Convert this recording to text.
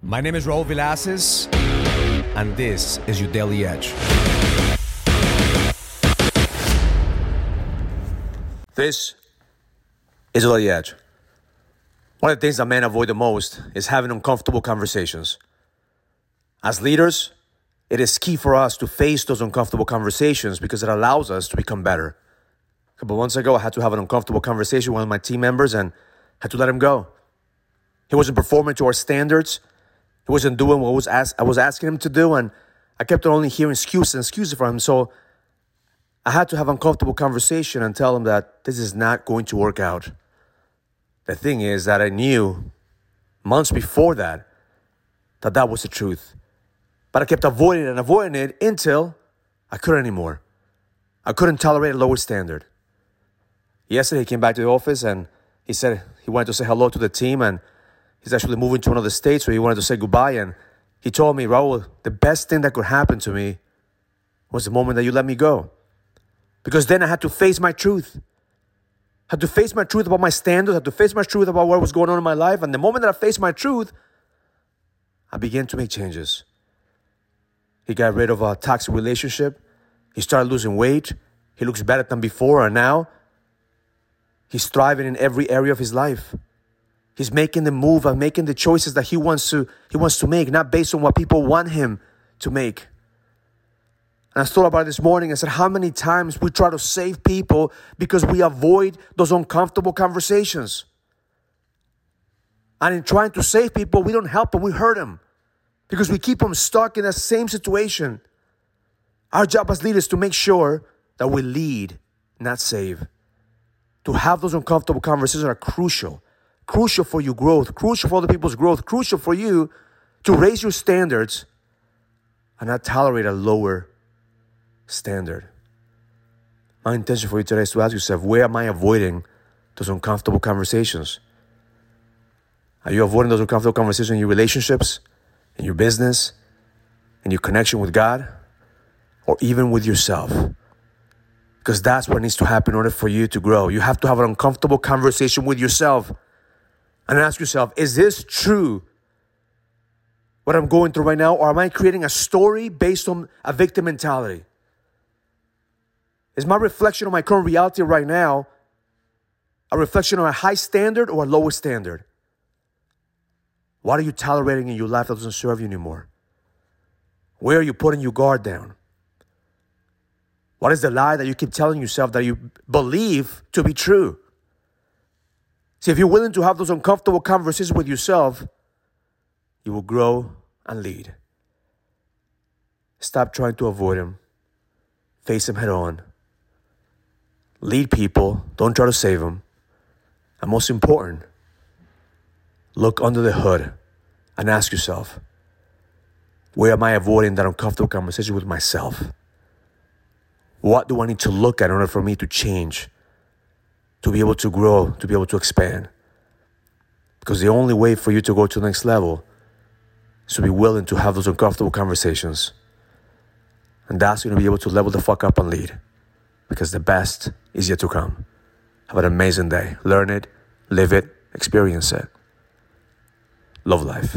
My name is Raul Villacis, and this is your Daily Edge. This is your Daily Edge. One of the things that men avoid the most is having uncomfortable conversations. As leaders, it is key for us to face those uncomfortable conversations because it allows us to become better. A couple months ago, I had to have an uncomfortable conversation with one of my team members and had to let him go. He wasn't performing to our standards. He wasn't doing what was I was asking him to do, and I kept on only hearing excuses and excuses from him. So I had to have uncomfortable conversation and tell him that this is not going to work out. The thing is that I knew months before that that that was the truth. But I kept avoiding it and avoiding it until I couldn't anymore. I couldn't tolerate a lower standard. Yesterday, he came back to the office and he said he wanted to say hello to the team and he's actually moving to another state, so he wanted to say goodbye. And he told me, Raul, the best thing that could happen to me was the moment that you let me go. Because then I had to face my truth. I had to face my truth about my standards, I had to face my truth about what was going on in my life. And the moment that I faced my truth, I began to make changes. He got rid of a toxic relationship. He started losing weight. He looks better than before, and now he's thriving in every area of his life. He's making the move and making the choices that he wants to he wants to make, not based on what people want him to make. And I thought about this morning I said, how many times we try to save people because we avoid those uncomfortable conversations. And in trying to save people, we don't help them, we hurt them because we keep them stuck in that same situation. Our job as leaders is to make sure that we lead, not save. To have those uncomfortable conversations are crucial. Crucial for your growth, crucial for other people's growth, crucial for you to raise your standards and not tolerate a lower standard. My intention for you today is to ask yourself where am I avoiding those uncomfortable conversations? Are you avoiding those uncomfortable conversations in your relationships, in your business, in your connection with God, or even with yourself? Because that's what needs to happen in order for you to grow. You have to have an uncomfortable conversation with yourself and ask yourself, is this true? What I'm going through right now, or am I creating a story based on a victim mentality? Is my reflection on my current reality right now a reflection on a high standard or a lower standard? What are you tolerating in your life that doesn't serve you anymore? Where are you putting your guard down? What is the lie that you keep telling yourself that you believe to be true? See, if you're willing to have those uncomfortable conversations with yourself, you will grow and lead. Stop trying to avoid them, face them head on. Lead people, don't try to save them. And most important, look under the hood and ask yourself where am I avoiding that uncomfortable conversation with myself? What do I need to look at in order for me to change, to be able to grow, to be able to expand? Because the only way for you to go to the next level is to be willing to have those uncomfortable conversations. And that's going to be able to level the fuck up and lead. Because the best is yet to come. Have an amazing day. Learn it, live it, experience it. Love life.